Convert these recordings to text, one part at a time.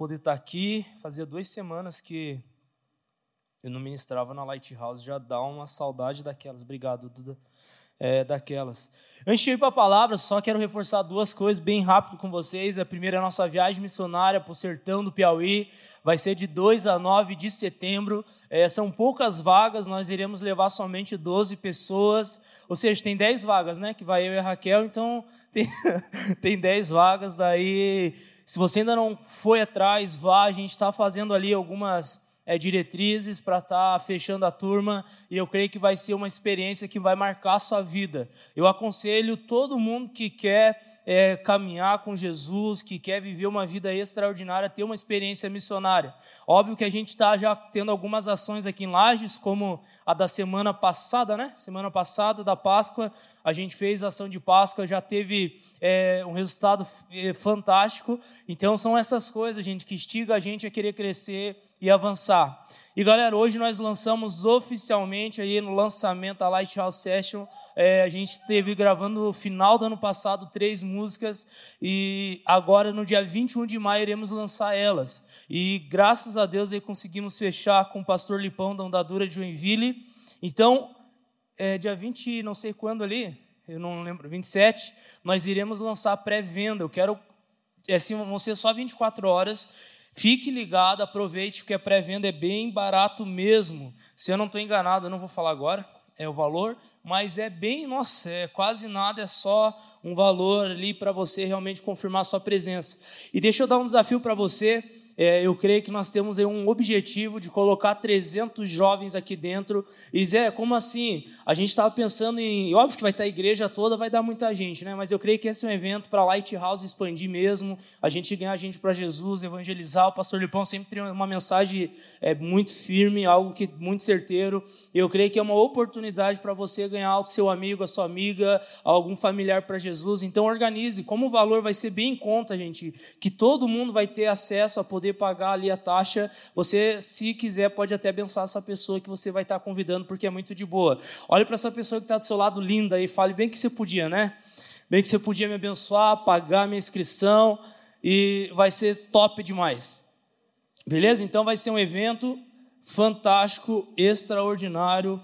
poder estar aqui. Fazia duas semanas que eu não ministrava na Lighthouse, já dá uma saudade daquelas. Obrigado, Duda. É, daquelas. Antes de ir para a palavra, só quero reforçar duas coisas bem rápido com vocês. A primeira é a nossa viagem missionária para o sertão do Piauí. Vai ser de 2 a 9 de setembro. É, são poucas vagas, nós iremos levar somente 12 pessoas. Ou seja, tem 10 vagas, né? Que vai eu e a Raquel, então tem, tem 10 vagas. Daí, se você ainda não foi atrás, vá. A gente está fazendo ali algumas é, diretrizes para estar tá fechando a turma e eu creio que vai ser uma experiência que vai marcar a sua vida. Eu aconselho todo mundo que quer é, caminhar com Jesus, que quer viver uma vida extraordinária, ter uma experiência missionária. Óbvio que a gente está já tendo algumas ações aqui em Lages, como a da semana passada, né? Semana passada da Páscoa, a gente fez a ação de Páscoa, já teve é, um resultado é, fantástico. Então são essas coisas, gente, que instiga a gente a querer crescer e avançar. E galera, hoje nós lançamos oficialmente aí no lançamento da Lighthouse Session. É, a gente teve gravando no final do ano passado três músicas e agora no dia 21 de maio iremos lançar elas. E graças a Deus aí conseguimos fechar com o pastor Lipão da Andadura de Joinville. Então, é, dia 20, não sei quando ali, eu não lembro, 27, nós iremos lançar pré-venda. Eu quero, é assim, vão ser só 24 horas Fique ligado, aproveite, porque a pré-venda é bem barato mesmo. Se eu não estou enganado, eu não vou falar agora, é o valor, mas é bem, nossa, é quase nada, é só um valor ali para você realmente confirmar sua presença. E deixa eu dar um desafio para você é, eu creio que nós temos um objetivo de colocar 300 jovens aqui dentro. E Zé, como assim? A gente estava pensando em. Óbvio que vai estar a igreja toda, vai dar muita gente, né? Mas eu creio que esse é um evento para Lighthouse expandir mesmo, a gente ganhar gente para Jesus, evangelizar. O pastor Lipão sempre tem uma mensagem é, muito firme, algo que muito certeiro. Eu creio que é uma oportunidade para você ganhar o seu amigo, a sua amiga, algum familiar para Jesus. Então organize. Como o valor vai ser bem em conta, gente, que todo mundo vai ter acesso a poder poder pagar ali a taxa, você, se quiser, pode até abençoar essa pessoa que você vai estar convidando, porque é muito de boa. Olhe para essa pessoa que está do seu lado, linda, e fale bem que você podia, né? Bem que você podia me abençoar, pagar minha inscrição, e vai ser top demais. Beleza? Então vai ser um evento fantástico, extraordinário,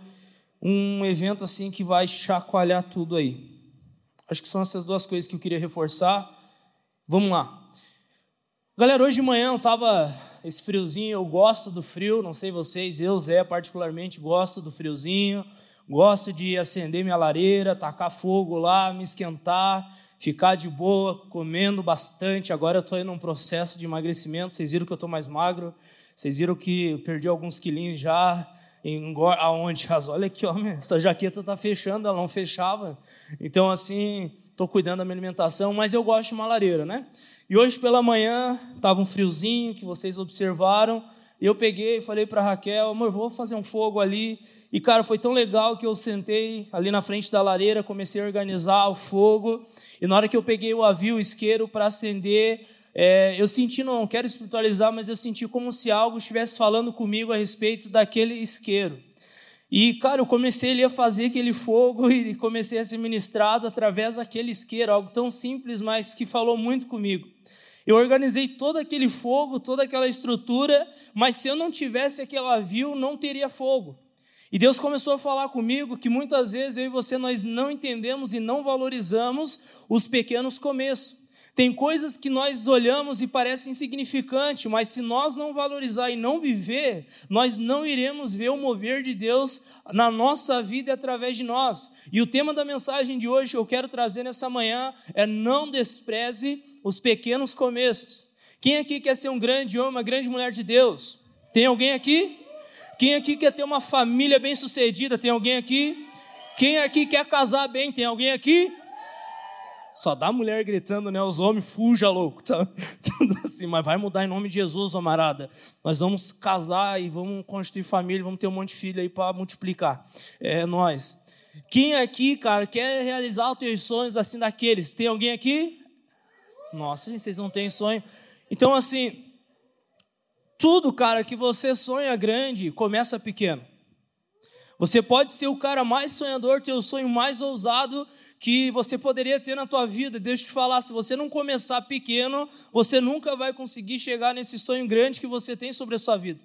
um evento assim que vai chacoalhar tudo aí. Acho que são essas duas coisas que eu queria reforçar. Vamos lá. Galera, hoje de manhã eu tava esse friozinho, eu gosto do frio, não sei vocês, eu, Zé, particularmente gosto do friozinho, gosto de acender minha lareira, tacar fogo lá, me esquentar, ficar de boa, comendo bastante. Agora eu estou indo num processo de emagrecimento, vocês viram que eu estou mais magro, vocês viram que eu perdi alguns quilinhos já, aonde? Olha aqui, ó, essa jaqueta está fechando, ela não fechava. Então, assim, estou cuidando da minha alimentação, mas eu gosto de uma lareira, né? E hoje pela manhã, estava um friozinho que vocês observaram, e eu peguei e falei para Raquel, amor, vou fazer um fogo ali. E, cara, foi tão legal que eu sentei ali na frente da lareira, comecei a organizar o fogo. E na hora que eu peguei o avio, o isqueiro para acender, é, eu senti, não quero espiritualizar, mas eu senti como se algo estivesse falando comigo a respeito daquele isqueiro. E, cara, eu comecei a fazer aquele fogo e comecei a ser ministrado através daquele isqueiro, algo tão simples, mas que falou muito comigo. Eu organizei todo aquele fogo, toda aquela estrutura, mas se eu não tivesse aquele avio, não teria fogo. E Deus começou a falar comigo que muitas vezes eu e você nós não entendemos e não valorizamos os pequenos começos. Tem coisas que nós olhamos e parecem insignificante, mas se nós não valorizar e não viver, nós não iremos ver o mover de Deus na nossa vida e através de nós. E o tema da mensagem de hoje que eu quero trazer nessa manhã é não despreze os pequenos começos. Quem aqui quer ser um grande homem, uma grande mulher de Deus? Tem alguém aqui? Quem aqui quer ter uma família bem-sucedida? Tem alguém aqui? Quem aqui quer casar bem? Tem alguém aqui? Só dá mulher gritando, né? Os homens, fuja, louco. Tá? Assim, mas vai mudar em nome de Jesus, amarada. Nós vamos casar e vamos constituir família, vamos ter um monte de filho aí para multiplicar. É nós. Quem aqui, cara, quer realizar os teus sonhos assim daqueles? Tem alguém aqui? Nossa, gente, vocês não têm sonho. Então, assim, tudo, cara, que você sonha grande, começa pequeno. Você pode ser o cara mais sonhador, ter o sonho mais ousado que você poderia ter na tua vida. Deixa eu te falar, se você não começar pequeno, você nunca vai conseguir chegar nesse sonho grande que você tem sobre a sua vida.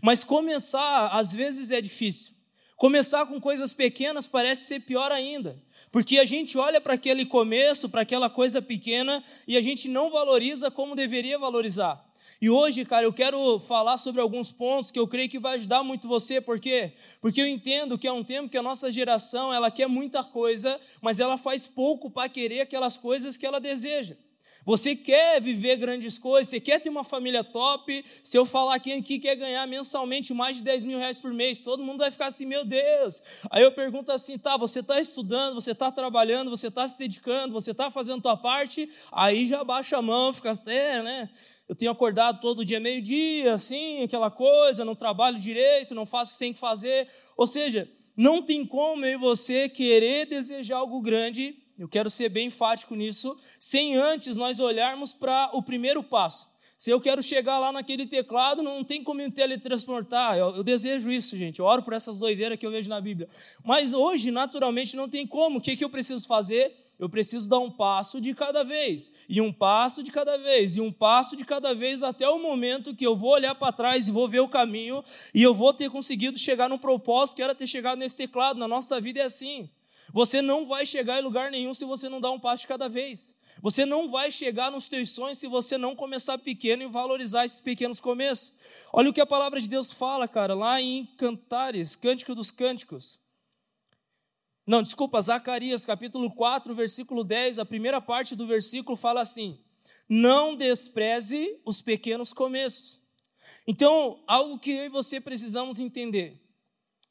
Mas começar, às vezes, é difícil. Começar com coisas pequenas parece ser pior ainda. Porque a gente olha para aquele começo, para aquela coisa pequena, e a gente não valoriza como deveria valorizar. E hoje, cara, eu quero falar sobre alguns pontos que eu creio que vai ajudar muito você, por quê? Porque eu entendo que é um tempo que a nossa geração, ela quer muita coisa, mas ela faz pouco para querer aquelas coisas que ela deseja. Você quer viver grandes coisas, você quer ter uma família top. Se eu falar quem aqui quer ganhar mensalmente mais de 10 mil reais por mês, todo mundo vai ficar assim, meu Deus. Aí eu pergunto assim, tá, você está estudando, você está trabalhando, você está se dedicando, você está fazendo a tua parte, aí já baixa a mão, fica até, né? Eu tenho acordado todo dia meio-dia, assim, aquela coisa, não trabalho direito, não faço o que tem que fazer. Ou seja, não tem como eu e você querer desejar algo grande, eu quero ser bem enfático nisso, sem antes nós olharmos para o primeiro passo. Se eu quero chegar lá naquele teclado, não tem como me teletransportar. Eu, eu, desejo isso, gente. Eu oro por essas doideiras que eu vejo na Bíblia. Mas hoje, naturalmente, não tem como. O que, que eu preciso fazer? Eu preciso dar um passo de cada vez, e um passo de cada vez, e um passo de cada vez, até o momento que eu vou olhar para trás e vou ver o caminho, e eu vou ter conseguido chegar no propósito que era ter chegado nesse teclado. Na nossa vida é assim. Você não vai chegar em lugar nenhum se você não dar um passo de cada vez. Você não vai chegar nos teus sonhos se você não começar pequeno e valorizar esses pequenos começos. Olha o que a palavra de Deus fala, cara, lá em Cantares, Cântico dos Cânticos. Não, desculpa, Zacarias capítulo 4, versículo 10, a primeira parte do versículo fala assim: Não despreze os pequenos começos. Então, algo que eu e você precisamos entender,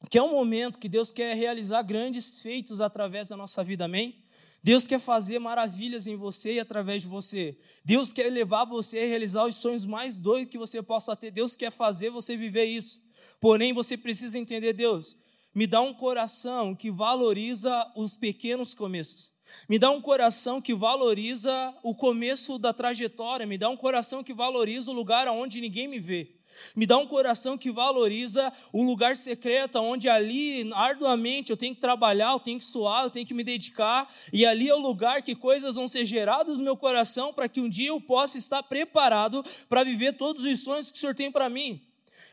que é um momento que Deus quer realizar grandes feitos através da nossa vida, amém? Deus quer fazer maravilhas em você e através de você. Deus quer levar você a realizar os sonhos mais doidos que você possa ter. Deus quer fazer você viver isso. Porém, você precisa entender, Deus, me dá um coração que valoriza os pequenos começos. Me dá um coração que valoriza o começo da trajetória. Me dá um coração que valoriza o lugar onde ninguém me vê. Me dá um coração que valoriza o lugar secreto, onde ali, arduamente, eu tenho que trabalhar, eu tenho que suar, eu tenho que me dedicar, e ali é o lugar que coisas vão ser geradas no meu coração para que um dia eu possa estar preparado para viver todos os sonhos que o Senhor tem para mim.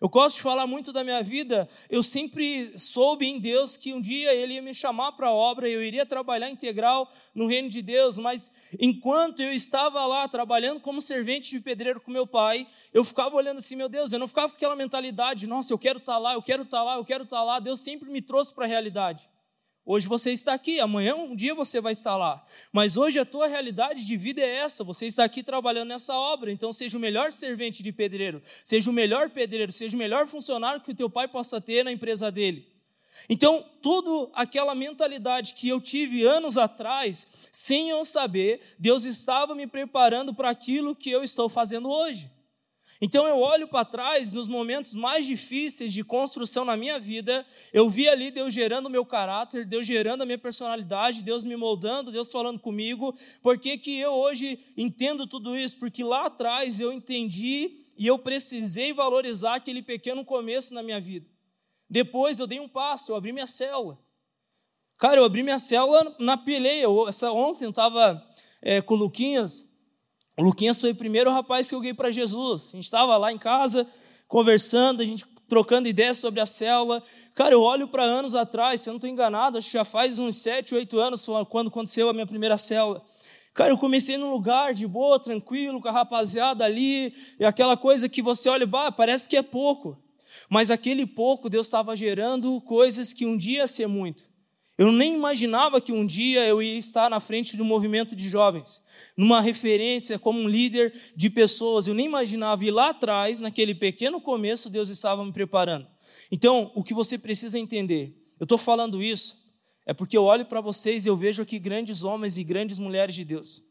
Eu gosto de falar muito da minha vida. Eu sempre soube em Deus que um dia Ele ia me chamar para a obra, eu iria trabalhar integral no reino de Deus, mas enquanto eu estava lá trabalhando como servente de pedreiro com meu pai, eu ficava olhando assim, meu Deus, eu não ficava com aquela mentalidade, nossa, eu quero estar tá lá, eu quero estar tá lá, eu quero estar tá lá. Deus sempre me trouxe para a realidade. Hoje você está aqui, amanhã um dia você vai estar lá. Mas hoje a tua realidade de vida é essa. Você está aqui trabalhando nessa obra. Então seja o melhor servente de pedreiro, seja o melhor pedreiro, seja o melhor funcionário que o teu pai possa ter na empresa dele. Então, toda aquela mentalidade que eu tive anos atrás, sem eu saber, Deus estava me preparando para aquilo que eu estou fazendo hoje. Então eu olho para trás nos momentos mais difíceis de construção na minha vida, eu vi ali Deus gerando o meu caráter, Deus gerando a minha personalidade, Deus me moldando, Deus falando comigo. Por que, que eu hoje entendo tudo isso? Porque lá atrás eu entendi e eu precisei valorizar aquele pequeno começo na minha vida. Depois eu dei um passo, eu abri minha célula. Cara, eu abri minha célula na peleia. Essa ontem eu estava é, com o Luquinhas, o Luquinhas foi o primeiro rapaz que eu guiei para Jesus. A gente estava lá em casa, conversando, a gente trocando ideias sobre a célula. Cara, eu olho para anos atrás, se eu não estou enganado, acho que já faz uns sete, oito anos quando aconteceu a minha primeira célula. Cara, eu comecei num lugar de boa, tranquilo, com a rapaziada ali, e aquela coisa que você olha, bah, parece que é pouco. Mas aquele pouco, Deus estava gerando coisas que um dia ia ser muito. Eu nem imaginava que um dia eu ia estar na frente de um movimento de jovens, numa referência como um líder de pessoas. Eu nem imaginava e lá atrás, naquele pequeno começo, Deus estava me preparando. Então, o que você precisa entender, eu estou falando isso, é porque eu olho para vocês e eu vejo aqui grandes homens e grandes mulheres de Deus.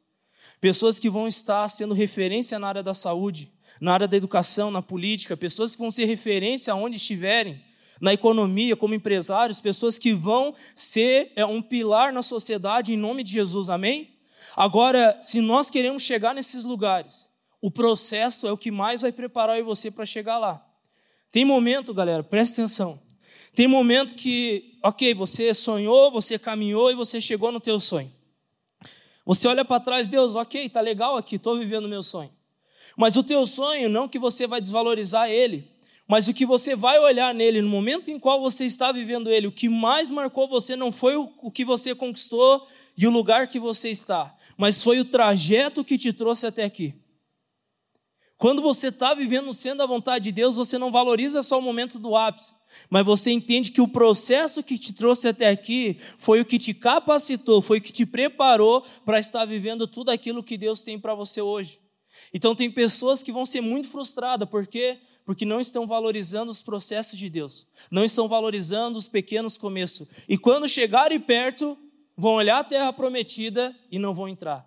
Pessoas que vão estar sendo referência na área da saúde, na área da educação, na política, pessoas que vão ser referência aonde estiverem na economia, como empresários, pessoas que vão ser é, um pilar na sociedade em nome de Jesus, amém? Agora, se nós queremos chegar nesses lugares, o processo é o que mais vai preparar você para chegar lá. Tem momento, galera, presta atenção. Tem momento que, ok, você sonhou, você caminhou e você chegou no teu sonho. Você olha para trás, Deus, ok, tá legal aqui, estou vivendo o meu sonho. Mas o teu sonho, não que você vai desvalorizar ele, mas o que você vai olhar nele no momento em qual você está vivendo ele, o que mais marcou você não foi o que você conquistou e o lugar que você está, mas foi o trajeto que te trouxe até aqui. Quando você está vivendo sendo a vontade de Deus, você não valoriza só o momento do ápice, mas você entende que o processo que te trouxe até aqui foi o que te capacitou, foi o que te preparou para estar vivendo tudo aquilo que Deus tem para você hoje. Então tem pessoas que vão ser muito frustradas, por quê? Porque não estão valorizando os processos de Deus, não estão valorizando os pequenos começos. E quando chegarem perto, vão olhar a terra prometida e não vão entrar.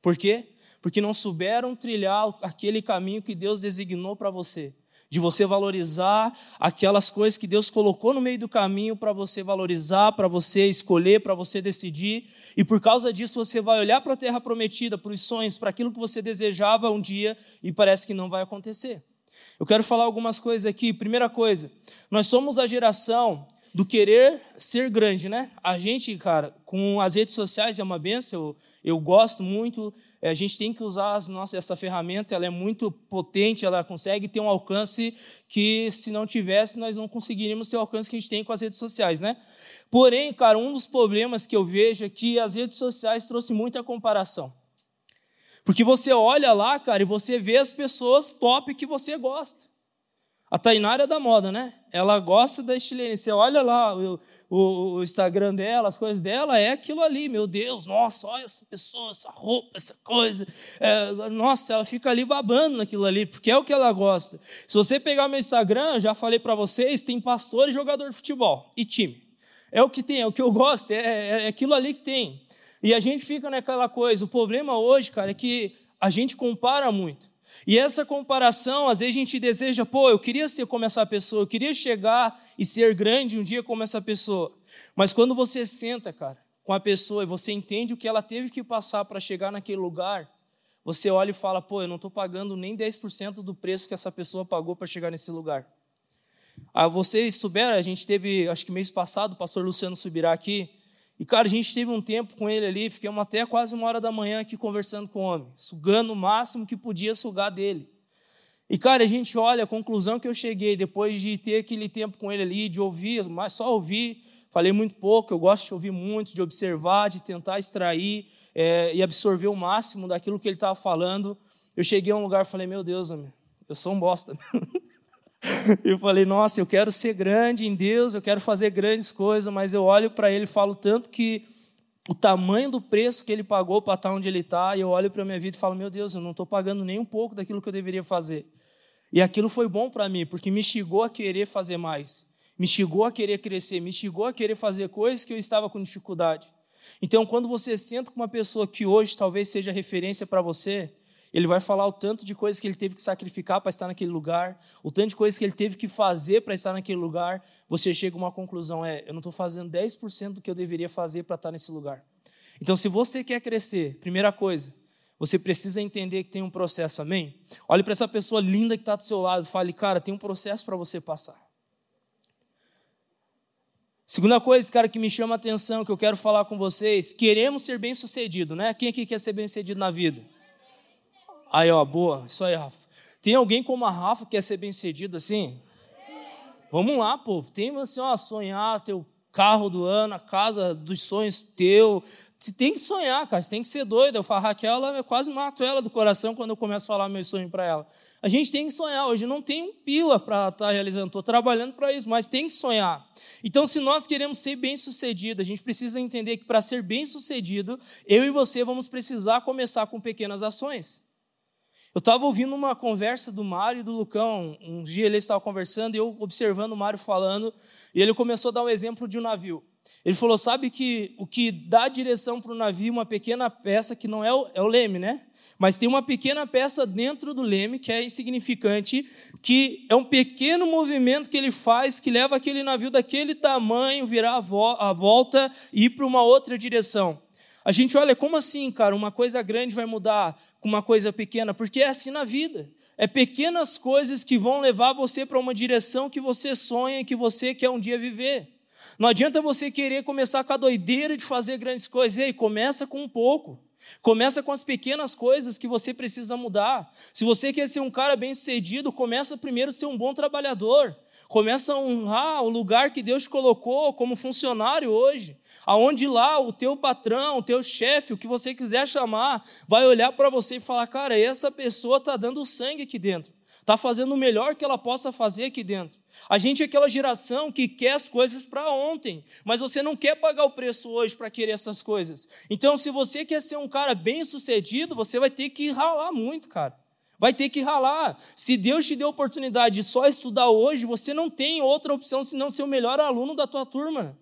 Por quê? Porque não souberam trilhar aquele caminho que Deus designou para você de você valorizar aquelas coisas que Deus colocou no meio do caminho para você valorizar, para você escolher, para você decidir. E por causa disso você vai olhar para a terra prometida, para os sonhos, para aquilo que você desejava um dia e parece que não vai acontecer. Eu quero falar algumas coisas aqui. Primeira coisa, nós somos a geração do querer ser grande, né? A gente, cara, com as redes sociais é uma benção, eu gosto muito é, a gente tem que usar as nossas, essa ferramenta, ela é muito potente, ela consegue ter um alcance que, se não tivesse, nós não conseguiríamos ter o alcance que a gente tem com as redes sociais, né? Porém, cara, um dos problemas que eu vejo é que as redes sociais trouxe muita comparação. Porque você olha lá, cara, e você vê as pessoas top que você gosta. A Tainara é da moda, né? Ela gosta da estilene. Você olha lá, eu, o, o, Instagram dela, as coisas dela, é aquilo ali, meu Deus, nossa, olha essa pessoa, essa roupa, essa coisa. É, nossa, ela fica ali babando naquilo ali, porque é o que ela gosta. Se você pegar meu Instagram, já falei para vocês, tem pastor e jogador de futebol e time. É o que tem, é o que eu gosto, é, é, é aquilo ali que tem. E a gente fica naquela coisa. O problema hoje, cara, é que a gente compara muito. E essa comparação, às vezes a gente deseja, pô, eu queria ser como essa pessoa, eu queria chegar e ser grande um dia como essa pessoa. Mas quando você senta, cara, com a pessoa e você entende o que ela teve que passar para chegar naquele lugar, você olha e fala, pô, eu não estou pagando nem 10% do preço que essa pessoa pagou para chegar nesse lugar. Ah, vocês souberam, a gente teve, acho que mês passado, o pastor Luciano subirá aqui, e, cara, a gente teve um tempo com ele ali, ficamos até quase uma hora da manhã aqui conversando com o homem, sugando o máximo que podia sugar dele. E, cara, a gente olha a conclusão que eu cheguei, depois de ter aquele tempo com ele ali, de ouvir, mas só ouvir, falei muito pouco, eu gosto de ouvir muito, de observar, de tentar extrair é, e absorver o máximo daquilo que ele estava falando. Eu cheguei a um lugar e falei, meu Deus, homem, eu sou um bosta. eu falei, nossa, eu quero ser grande em Deus, eu quero fazer grandes coisas, mas eu olho para ele e falo tanto que o tamanho do preço que ele pagou para estar onde ele está, e eu olho para a minha vida e falo, meu Deus, eu não estou pagando nem um pouco daquilo que eu deveria fazer. E aquilo foi bom para mim, porque me instigou a querer fazer mais, me instigou a querer crescer, me instigou a querer fazer coisas que eu estava com dificuldade. Então, quando você senta com uma pessoa que hoje talvez seja referência para você, ele vai falar o tanto de coisas que ele teve que sacrificar para estar naquele lugar, o tanto de coisas que ele teve que fazer para estar naquele lugar. Você chega a uma conclusão: é, eu não estou fazendo 10% do que eu deveria fazer para estar nesse lugar. Então, se você quer crescer, primeira coisa, você precisa entender que tem um processo, amém? Olhe para essa pessoa linda que está do seu lado, fale, cara, tem um processo para você passar. Segunda coisa, cara, que me chama a atenção, que eu quero falar com vocês, queremos ser bem-sucedido, né? Quem aqui quer ser bem-sucedido na vida? Aí, ó, boa. Isso aí, Rafa. Tem alguém como a Rafa que quer ser bem sucedido assim? Vamos lá, povo. Tem assim, ó, sonhar, ter o carro do ano, a casa dos sonhos teu. Você tem que sonhar, cara. Você tem que ser doido. Eu falo, Raquel, eu quase mato ela do coração quando eu começo a falar meu sonho para ela. A gente tem que sonhar. Hoje não tem um pila para estar tá realizando. Estou trabalhando para isso, mas tem que sonhar. Então, se nós queremos ser bem-sucedido, a gente precisa entender que para ser bem-sucedido, eu e você vamos precisar começar com pequenas ações. Eu estava ouvindo uma conversa do Mário e do Lucão. Um dia eles estavam conversando e eu observando o Mário falando, e ele começou a dar um exemplo de um navio. Ele falou: sabe que o que dá direção para o navio, uma pequena peça que não é o, é o leme, né? Mas tem uma pequena peça dentro do leme que é insignificante, que é um pequeno movimento que ele faz que leva aquele navio daquele tamanho virar a, vo a volta e ir para uma outra direção. A gente olha, como assim, cara? Uma coisa grande vai mudar com uma coisa pequena? Porque é assim na vida. é pequenas coisas que vão levar você para uma direção que você sonha, que você quer um dia viver. Não adianta você querer começar com a doideira de fazer grandes coisas. Ei, começa com um pouco. Começa com as pequenas coisas que você precisa mudar. Se você quer ser um cara bem-sucedido, começa primeiro a ser um bom trabalhador. Começa a honrar o lugar que Deus te colocou como funcionário hoje. Aonde lá o teu patrão, o teu chefe, o que você quiser chamar, vai olhar para você e falar: "Cara, essa pessoa está dando sangue aqui dentro. Está fazendo o melhor que ela possa fazer aqui dentro. A gente é aquela geração que quer as coisas para ontem, mas você não quer pagar o preço hoje para querer essas coisas. Então, se você quer ser um cara bem sucedido, você vai ter que ralar muito, cara. Vai ter que ralar. Se Deus te deu a oportunidade de só estudar hoje, você não tem outra opção senão ser o melhor aluno da tua turma.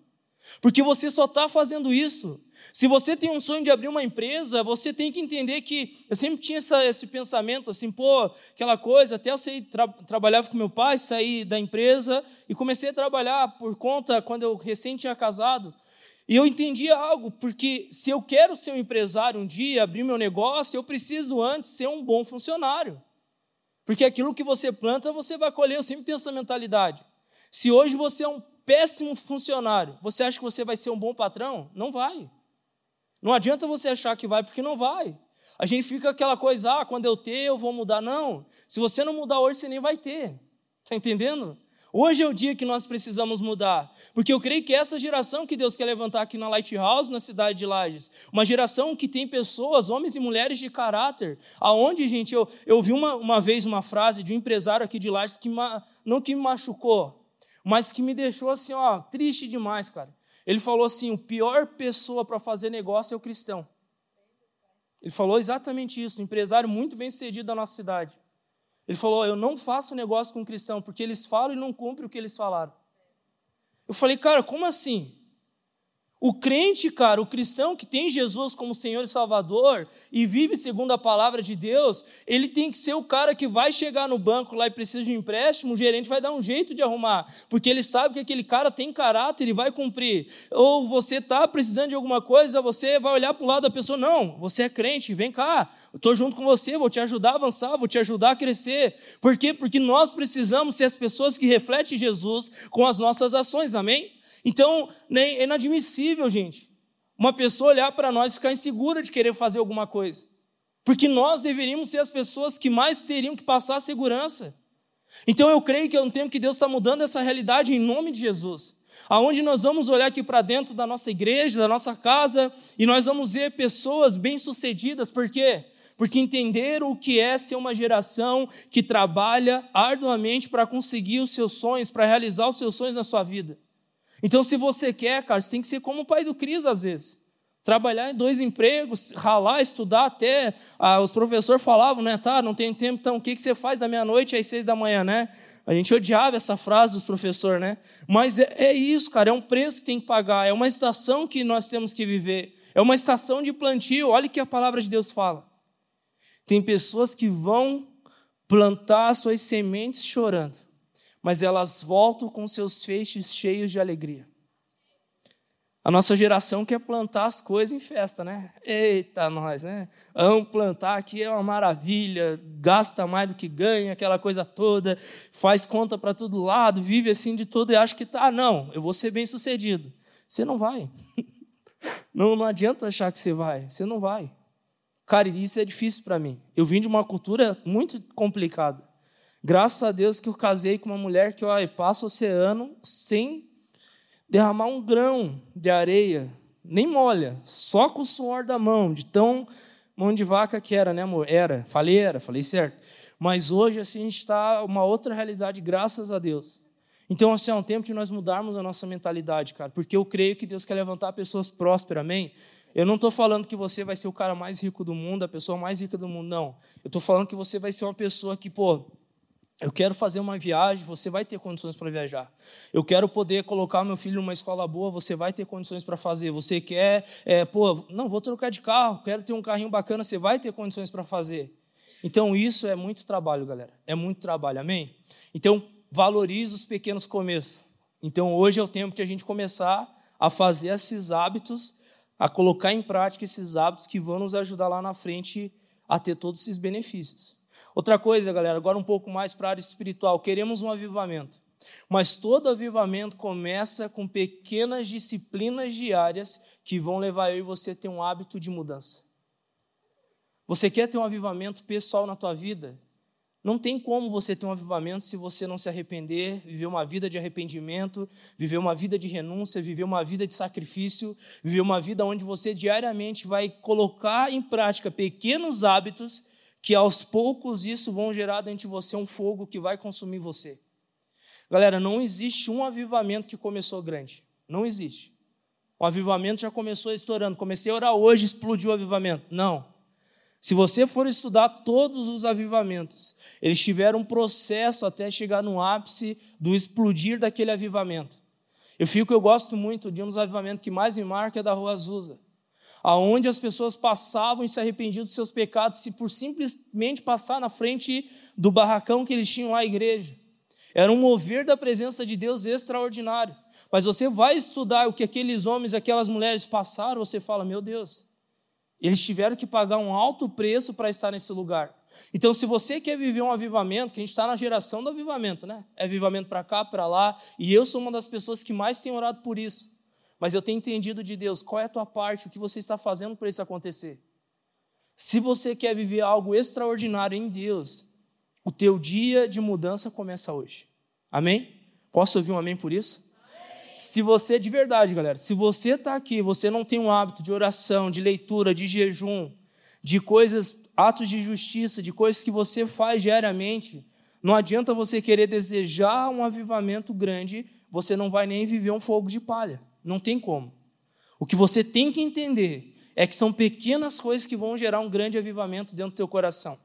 Porque você só está fazendo isso. Se você tem um sonho de abrir uma empresa, você tem que entender que. Eu sempre tinha essa, esse pensamento assim, pô, aquela coisa. Até eu sei, tra trabalhava com meu pai, saí da empresa e comecei a trabalhar por conta quando eu recém tinha casado. E eu entendi algo, porque se eu quero ser um empresário um dia, abrir meu negócio, eu preciso antes ser um bom funcionário. Porque aquilo que você planta, você vai colher. Eu sempre tenho essa mentalidade. Se hoje você é um péssimo funcionário, você acha que você vai ser um bom patrão? Não vai. Não adianta você achar que vai, porque não vai. A gente fica aquela coisa, ah, quando eu ter, eu vou mudar. Não. Se você não mudar hoje, você nem vai ter. Está entendendo? Hoje é o dia que nós precisamos mudar, porque eu creio que essa geração que Deus quer levantar aqui na Lighthouse, na cidade de Lages, uma geração que tem pessoas, homens e mulheres de caráter, aonde, gente, eu, eu ouvi uma, uma vez uma frase de um empresário aqui de Lages que não que me machucou, mas que me deixou assim, ó, triste demais, cara. Ele falou assim: o pior pessoa para fazer negócio é o cristão. Ele falou exatamente isso, um empresário muito bem sucedido da nossa cidade. Ele falou: Eu não faço negócio com cristão, porque eles falam e não cumprem o que eles falaram. Eu falei, cara, como assim? O crente, cara, o cristão que tem Jesus como Senhor e Salvador e vive segundo a palavra de Deus, ele tem que ser o cara que vai chegar no banco lá e precisa de um empréstimo, o gerente vai dar um jeito de arrumar, porque ele sabe que aquele cara tem caráter e vai cumprir. Ou você está precisando de alguma coisa, você vai olhar para o lado da pessoa, não, você é crente, vem cá, estou junto com você, vou te ajudar a avançar, vou te ajudar a crescer. Por quê? Porque nós precisamos ser as pessoas que refletem Jesus com as nossas ações, amém? Então, é inadmissível, gente, uma pessoa olhar para nós e ficar insegura de querer fazer alguma coisa. Porque nós deveríamos ser as pessoas que mais teriam que passar a segurança. Então eu creio que é um tempo que Deus está mudando essa realidade em nome de Jesus. Aonde nós vamos olhar aqui para dentro da nossa igreja, da nossa casa, e nós vamos ver pessoas bem-sucedidas, por quê? Porque entenderam o que é ser uma geração que trabalha arduamente para conseguir os seus sonhos, para realizar os seus sonhos na sua vida. Então, se você quer, cara, você tem que ser como o pai do Cris, às vezes. Trabalhar em dois empregos, ralar, estudar até. Ah, os professores falavam, né? Tá, não tem tempo, então o que, que você faz da meia-noite às seis da manhã, né? A gente odiava essa frase dos professores, né? Mas é, é isso, cara, é um preço que tem que pagar, é uma estação que nós temos que viver, é uma estação de plantio. Olha o que a palavra de Deus fala. Tem pessoas que vão plantar suas sementes chorando mas elas voltam com seus feixes cheios de alegria. A nossa geração quer plantar as coisas em festa, né? Eita, nós, né? Amo plantar aqui, é uma maravilha, gasta mais do que ganha, aquela coisa toda, faz conta para todo lado, vive assim de tudo e acha que tá, não, eu vou ser bem sucedido. Você não vai. Não, não adianta achar que você vai, você não vai. Cara, isso é difícil para mim. Eu vim de uma cultura muito complicada. Graças a Deus que eu casei com uma mulher que olha, passa o oceano sem derramar um grão de areia, nem molha, só com o suor da mão, de tão mão de vaca que era, né, amor? Era, falei era, falei certo. Mas hoje, assim, a gente está uma outra realidade, graças a Deus. Então, assim, é um tempo de nós mudarmos a nossa mentalidade, cara, porque eu creio que Deus quer levantar pessoas prósperas, amém? Eu não estou falando que você vai ser o cara mais rico do mundo, a pessoa mais rica do mundo, não. Eu estou falando que você vai ser uma pessoa que, pô, eu quero fazer uma viagem, você vai ter condições para viajar. Eu quero poder colocar meu filho numa escola boa, você vai ter condições para fazer. Você quer, é, pô, não, vou trocar de carro, quero ter um carrinho bacana, você vai ter condições para fazer. Então, isso é muito trabalho, galera. É muito trabalho, amém? Então, valorize os pequenos começos. Então, hoje é o tempo de a gente começar a fazer esses hábitos, a colocar em prática esses hábitos que vão nos ajudar lá na frente a ter todos esses benefícios. Outra coisa, galera, agora um pouco mais para a área espiritual. Queremos um avivamento. Mas todo avivamento começa com pequenas disciplinas diárias que vão levar eu e você a ter um hábito de mudança. Você quer ter um avivamento pessoal na tua vida? Não tem como você ter um avivamento se você não se arrepender, viver uma vida de arrependimento, viver uma vida de renúncia, viver uma vida de sacrifício, viver uma vida onde você diariamente vai colocar em prática pequenos hábitos que aos poucos isso vão gerar dentro de você um fogo que vai consumir você. Galera, não existe um avivamento que começou grande. Não existe. O avivamento já começou estourando. Comecei a orar hoje, explodiu o avivamento. Não. Se você for estudar todos os avivamentos, eles tiveram um processo até chegar no ápice do explodir daquele avivamento. Eu fico, eu gosto muito de um dos avivamentos que mais me marca é da Rua Azusa, aonde as pessoas passavam e se arrependiam dos seus pecados se por simplesmente passar na frente do barracão que eles tinham lá a igreja. Era um mover da presença de Deus extraordinário. Mas você vai estudar o que aqueles homens, aquelas mulheres passaram, você fala, meu Deus, eles tiveram que pagar um alto preço para estar nesse lugar. Então, se você quer viver um avivamento, que a gente está na geração do avivamento, né? É avivamento para cá, para lá, e eu sou uma das pessoas que mais tem orado por isso. Mas eu tenho entendido de Deus, qual é a tua parte, o que você está fazendo para isso acontecer. Se você quer viver algo extraordinário em Deus, o teu dia de mudança começa hoje. Amém? Posso ouvir um amém por isso? se você, de verdade, galera, se você está aqui, você não tem um hábito de oração, de leitura, de jejum, de coisas, atos de justiça, de coisas que você faz diariamente, não adianta você querer desejar um avivamento grande, você não vai nem viver um fogo de palha. Não tem como. O que você tem que entender é que são pequenas coisas que vão gerar um grande avivamento dentro do teu coração.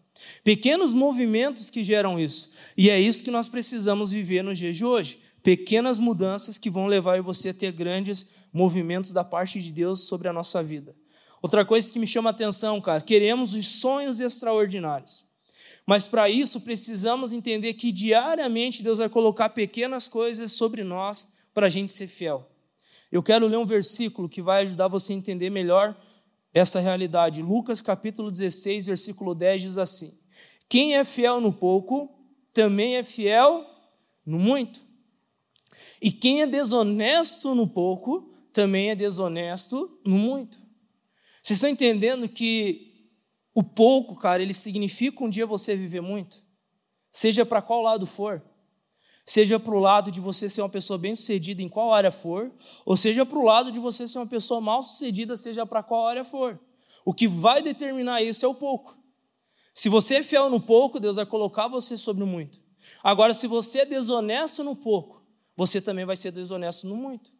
Pequenos movimentos que geram isso. E é isso que nós precisamos viver nos dias de hoje pequenas mudanças que vão levar você a ter grandes movimentos da parte de Deus sobre a nossa vida. Outra coisa que me chama a atenção, cara, queremos os sonhos extraordinários. Mas para isso precisamos entender que diariamente Deus vai colocar pequenas coisas sobre nós para a gente ser fiel. Eu quero ler um versículo que vai ajudar você a entender melhor essa realidade. Lucas capítulo 16, versículo 10 diz assim: Quem é fiel no pouco, também é fiel no muito. E quem é desonesto no pouco, também é desonesto no muito. Vocês estão entendendo que o pouco, cara, ele significa um dia você viver muito? Seja para qual lado for. Seja para o lado de você ser uma pessoa bem-sucedida em qual área for, ou seja para o lado de você ser uma pessoa mal-sucedida, seja para qual área for. O que vai determinar isso é o pouco. Se você é fiel no pouco, Deus vai colocar você sobre o muito. Agora, se você é desonesto no pouco, você também vai ser desonesto no muito.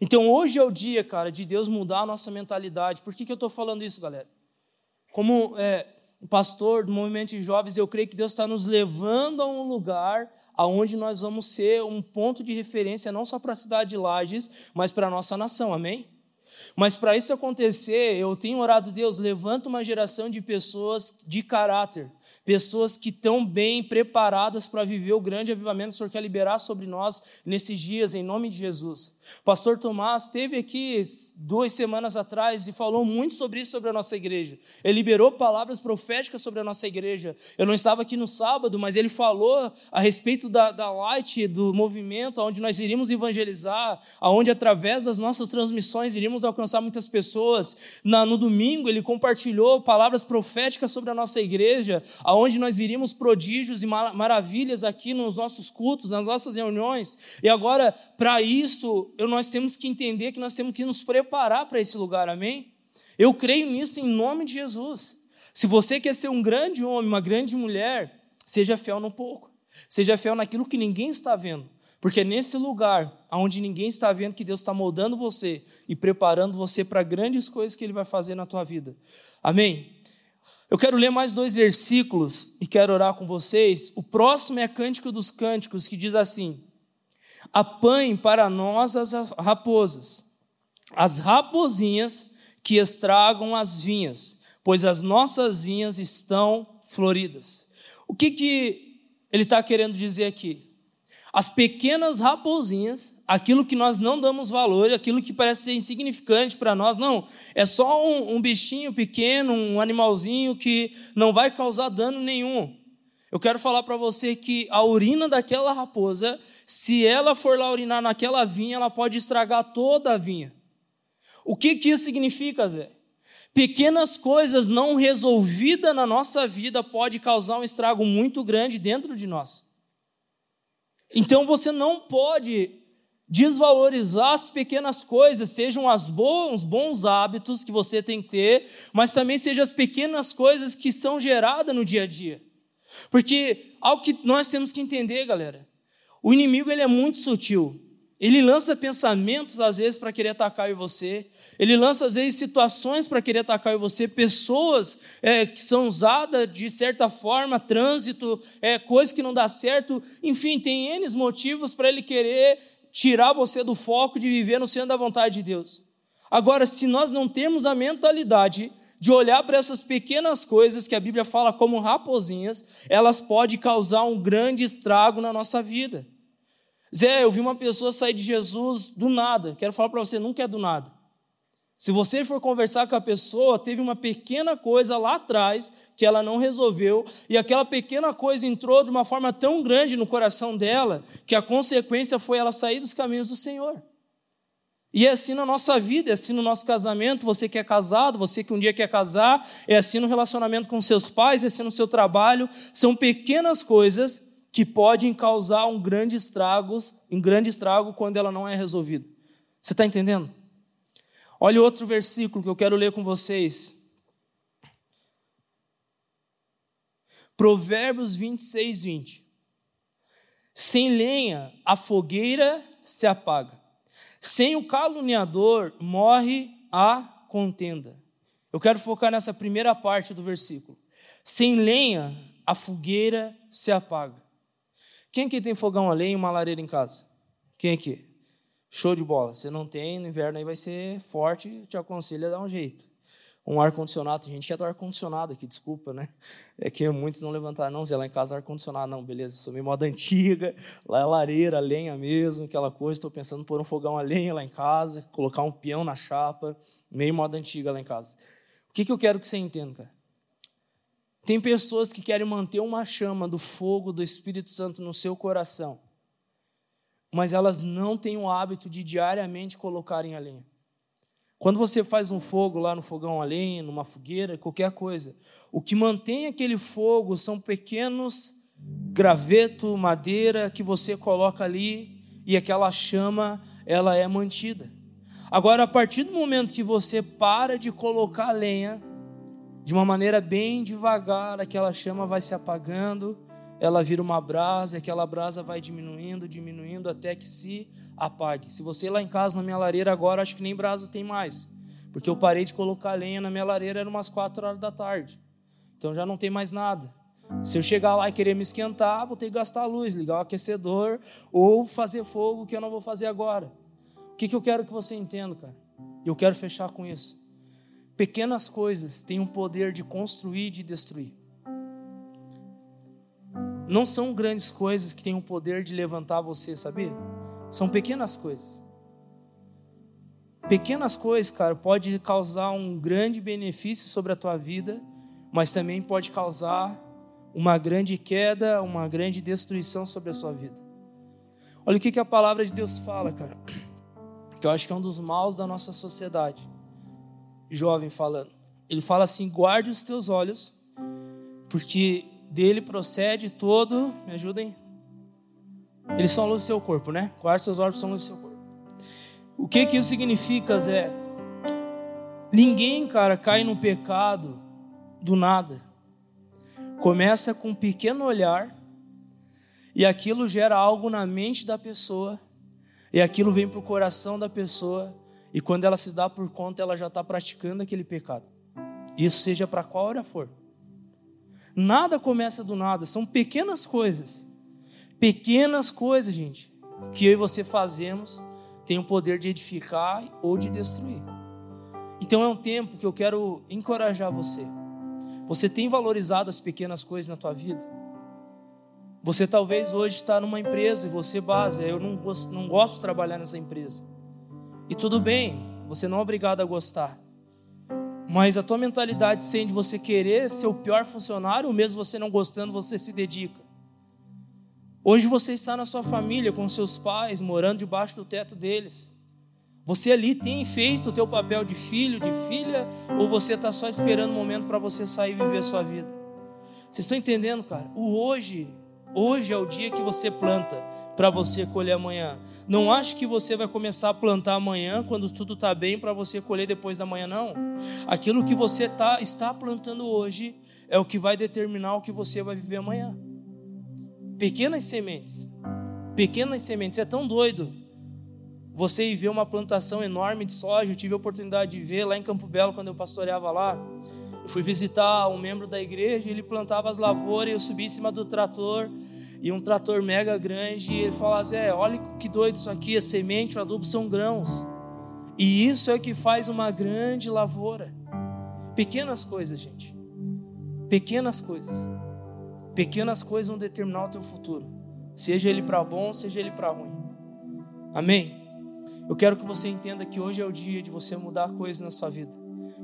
Então hoje é o dia, cara, de Deus mudar a nossa mentalidade. Por que, que eu estou falando isso, galera? Como é, pastor do movimento de jovens, eu creio que Deus está nos levando a um lugar aonde nós vamos ser um ponto de referência não só para a cidade de Lages, mas para a nossa nação, amém? Mas para isso acontecer, eu tenho orado, Deus, levanta uma geração de pessoas de caráter, pessoas que estão bem preparadas para viver o grande avivamento que o Senhor quer liberar sobre nós nesses dias, em nome de Jesus. Pastor Tomás esteve aqui duas semanas atrás e falou muito sobre isso, sobre a nossa igreja. Ele liberou palavras proféticas sobre a nossa igreja. Eu não estava aqui no sábado, mas ele falou a respeito da, da Light, do movimento, onde nós iríamos evangelizar, aonde através das nossas transmissões iríamos alcançar muitas pessoas. Na, no domingo, ele compartilhou palavras proféticas sobre a nossa igreja, aonde nós iríamos prodígios e maravilhas aqui nos nossos cultos, nas nossas reuniões. E agora, para isso, eu, nós temos que entender que nós temos que nos preparar para esse lugar, amém? Eu creio nisso em nome de Jesus. Se você quer ser um grande homem, uma grande mulher, seja fiel no pouco. Seja fiel naquilo que ninguém está vendo. Porque é nesse lugar, onde ninguém está vendo que Deus está moldando você e preparando você para grandes coisas que Ele vai fazer na tua vida. Amém? Eu quero ler mais dois versículos e quero orar com vocês. O próximo é Cântico dos Cânticos, que diz assim: Apanhe para nós as raposas, as raposinhas que estragam as vinhas, pois as nossas vinhas estão floridas. O que, que ele está querendo dizer aqui? As pequenas raposinhas, aquilo que nós não damos valor, aquilo que parece ser insignificante para nós, não, é só um, um bichinho pequeno, um animalzinho que não vai causar dano nenhum. Eu quero falar para você que a urina daquela raposa, se ela for lá urinar naquela vinha, ela pode estragar toda a vinha. O que, que isso significa, Zé? Pequenas coisas não resolvidas na nossa vida pode causar um estrago muito grande dentro de nós. Então você não pode desvalorizar as pequenas coisas, sejam as bons, bons hábitos que você tem que ter, mas também sejam as pequenas coisas que são geradas no dia a dia. Porque algo que nós temos que entender, galera, o inimigo ele é muito sutil. Ele lança pensamentos às vezes para querer atacar em você. Ele lança às vezes situações para querer atacar em você, pessoas é, que são usadas de certa forma, trânsito, é, coisas que não dá certo. Enfim, tem N motivos para ele querer tirar você do foco de viver no centro da vontade de Deus. Agora, se nós não temos a mentalidade de olhar para essas pequenas coisas que a Bíblia fala como raposinhas, elas podem causar um grande estrago na nossa vida. Zé, eu vi uma pessoa sair de Jesus do nada. Quero falar para você, nunca é do nada. Se você for conversar com a pessoa, teve uma pequena coisa lá atrás que ela não resolveu, e aquela pequena coisa entrou de uma forma tão grande no coração dela, que a consequência foi ela sair dos caminhos do Senhor. E é assim na nossa vida, é assim no nosso casamento, você que é casado, você que um dia quer casar, é assim no relacionamento com seus pais, é assim no seu trabalho, são pequenas coisas que podem causar um grande estrago, um grande estrago quando ela não é resolvida. Você está entendendo? Olha outro versículo que eu quero ler com vocês. Provérbios 26, 20. Sem lenha, a fogueira se apaga. Sem o caluniador, morre a contenda. Eu quero focar nessa primeira parte do versículo. Sem lenha, a fogueira se apaga. Quem aqui tem fogão a lenha e uma lareira em casa? Quem aqui? Show de bola. Se não tem, no inverno aí vai ser forte, te aconselho a dar um jeito. Um ar-condicionado, tem gente que é do ar-condicionado aqui, desculpa, né? É que muitos não levantaram, não, Zé, lá em casa ar-condicionado, não, beleza, sou meio moda antiga, lá é lareira, lenha mesmo, aquela coisa, estou pensando em pôr um fogão a lenha lá em casa, colocar um peão na chapa, meio moda antiga lá em casa. O que, que eu quero que você entenda, cara? Tem pessoas que querem manter uma chama do fogo do Espírito Santo no seu coração, mas elas não têm o hábito de diariamente colocarem a lenha. Quando você faz um fogo lá no fogão a lenha, numa fogueira, qualquer coisa, o que mantém aquele fogo são pequenos graveto, madeira que você coloca ali e aquela chama, ela é mantida. Agora, a partir do momento que você para de colocar a lenha, de uma maneira bem devagar, aquela chama vai se apagando, ela vira uma brasa, e aquela brasa vai diminuindo, diminuindo até que se apague. Se você ir lá em casa na minha lareira agora, acho que nem brasa tem mais, porque eu parei de colocar lenha na minha lareira era umas quatro horas da tarde. Então já não tem mais nada. Se eu chegar lá e querer me esquentar, vou ter que gastar luz, ligar o aquecedor ou fazer fogo que eu não vou fazer agora. O que, que eu quero que você entenda, cara? Eu quero fechar com isso. Pequenas coisas têm o poder de construir e de destruir. Não são grandes coisas que têm o poder de levantar você, sabia? São pequenas coisas. Pequenas coisas, cara, pode causar um grande benefício sobre a tua vida, mas também pode causar uma grande queda, uma grande destruição sobre a sua vida. Olha o que, que a palavra de Deus fala, cara. Que eu acho que é um dos maus da nossa sociedade jovem falando. Ele fala assim: guarde os teus olhos, porque dele procede todo. Me ajudem? Eles são a luz do seu corpo, né? Guarde os teus olhos, são a luz do seu corpo. O que que isso significa, Zé? Ninguém, cara, cai no pecado do nada. Começa com um pequeno olhar, e aquilo gera algo na mente da pessoa, e aquilo vem para o coração da pessoa, e quando ela se dá por conta, ela já está praticando aquele pecado. Isso seja para qual hora for. Nada começa do nada, são pequenas coisas. Pequenas coisas, gente, que eu e você fazemos, tem o poder de edificar ou de destruir. Então é um tempo que eu quero encorajar você. Você tem valorizado as pequenas coisas na tua vida? Você talvez hoje está numa empresa e você base, eu não gosto, não gosto de trabalhar nessa empresa. E tudo bem, você não é obrigado a gostar. Mas a tua mentalidade sendo você querer ser o pior funcionário, mesmo você não gostando, você se dedica. Hoje você está na sua família, com seus pais, morando debaixo do teto deles. Você ali tem feito o teu papel de filho, de filha, ou você está só esperando o um momento para você sair e viver a sua vida? Vocês estão entendendo, cara? O hoje Hoje é o dia que você planta para você colher amanhã. Não ache que você vai começar a plantar amanhã quando tudo está bem para você colher depois da manhã, não. Aquilo que você tá, está plantando hoje é o que vai determinar o que você vai viver amanhã. Pequenas sementes. Pequenas sementes. É tão doido você ir ver uma plantação enorme de soja. Eu tive a oportunidade de ver lá em Campo Belo quando eu pastoreava lá. Eu fui visitar um membro da igreja, ele plantava as lavouras eu subi em cima do trator, e um trator mega grande, e ele falava assim, olha que doido isso aqui, a semente, o adubo são grãos. E isso é o que faz uma grande lavoura. Pequenas coisas, gente. Pequenas coisas. Pequenas coisas vão determinar o teu futuro. Seja ele para bom, seja ele para ruim. Amém? Eu quero que você entenda que hoje é o dia de você mudar coisas na sua vida.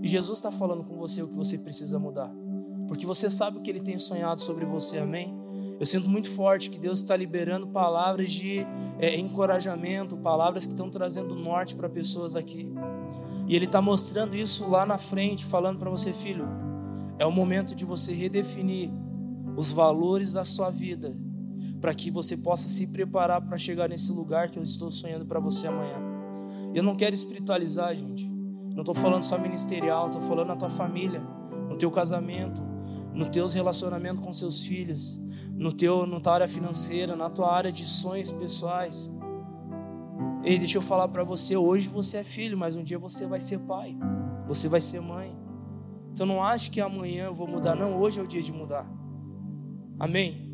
E Jesus está falando com você o que você precisa mudar. Porque você sabe o que ele tem sonhado sobre você, amém? Eu sinto muito forte que Deus está liberando palavras de é, encorajamento, palavras que estão trazendo norte para pessoas aqui. E Ele está mostrando isso lá na frente, falando para você, filho, é o momento de você redefinir os valores da sua vida, para que você possa se preparar para chegar nesse lugar que eu estou sonhando para você amanhã. Eu não quero espiritualizar, gente. Não estou falando só ministerial, estou falando na tua família, no teu casamento, no teus relacionamentos com seus filhos, no teu, na tua área financeira, na tua área de sonhos pessoais. Ei, deixa eu falar para você, hoje você é filho, mas um dia você vai ser pai, você vai ser mãe. Então não acho que amanhã eu vou mudar, não, hoje é o dia de mudar. Amém?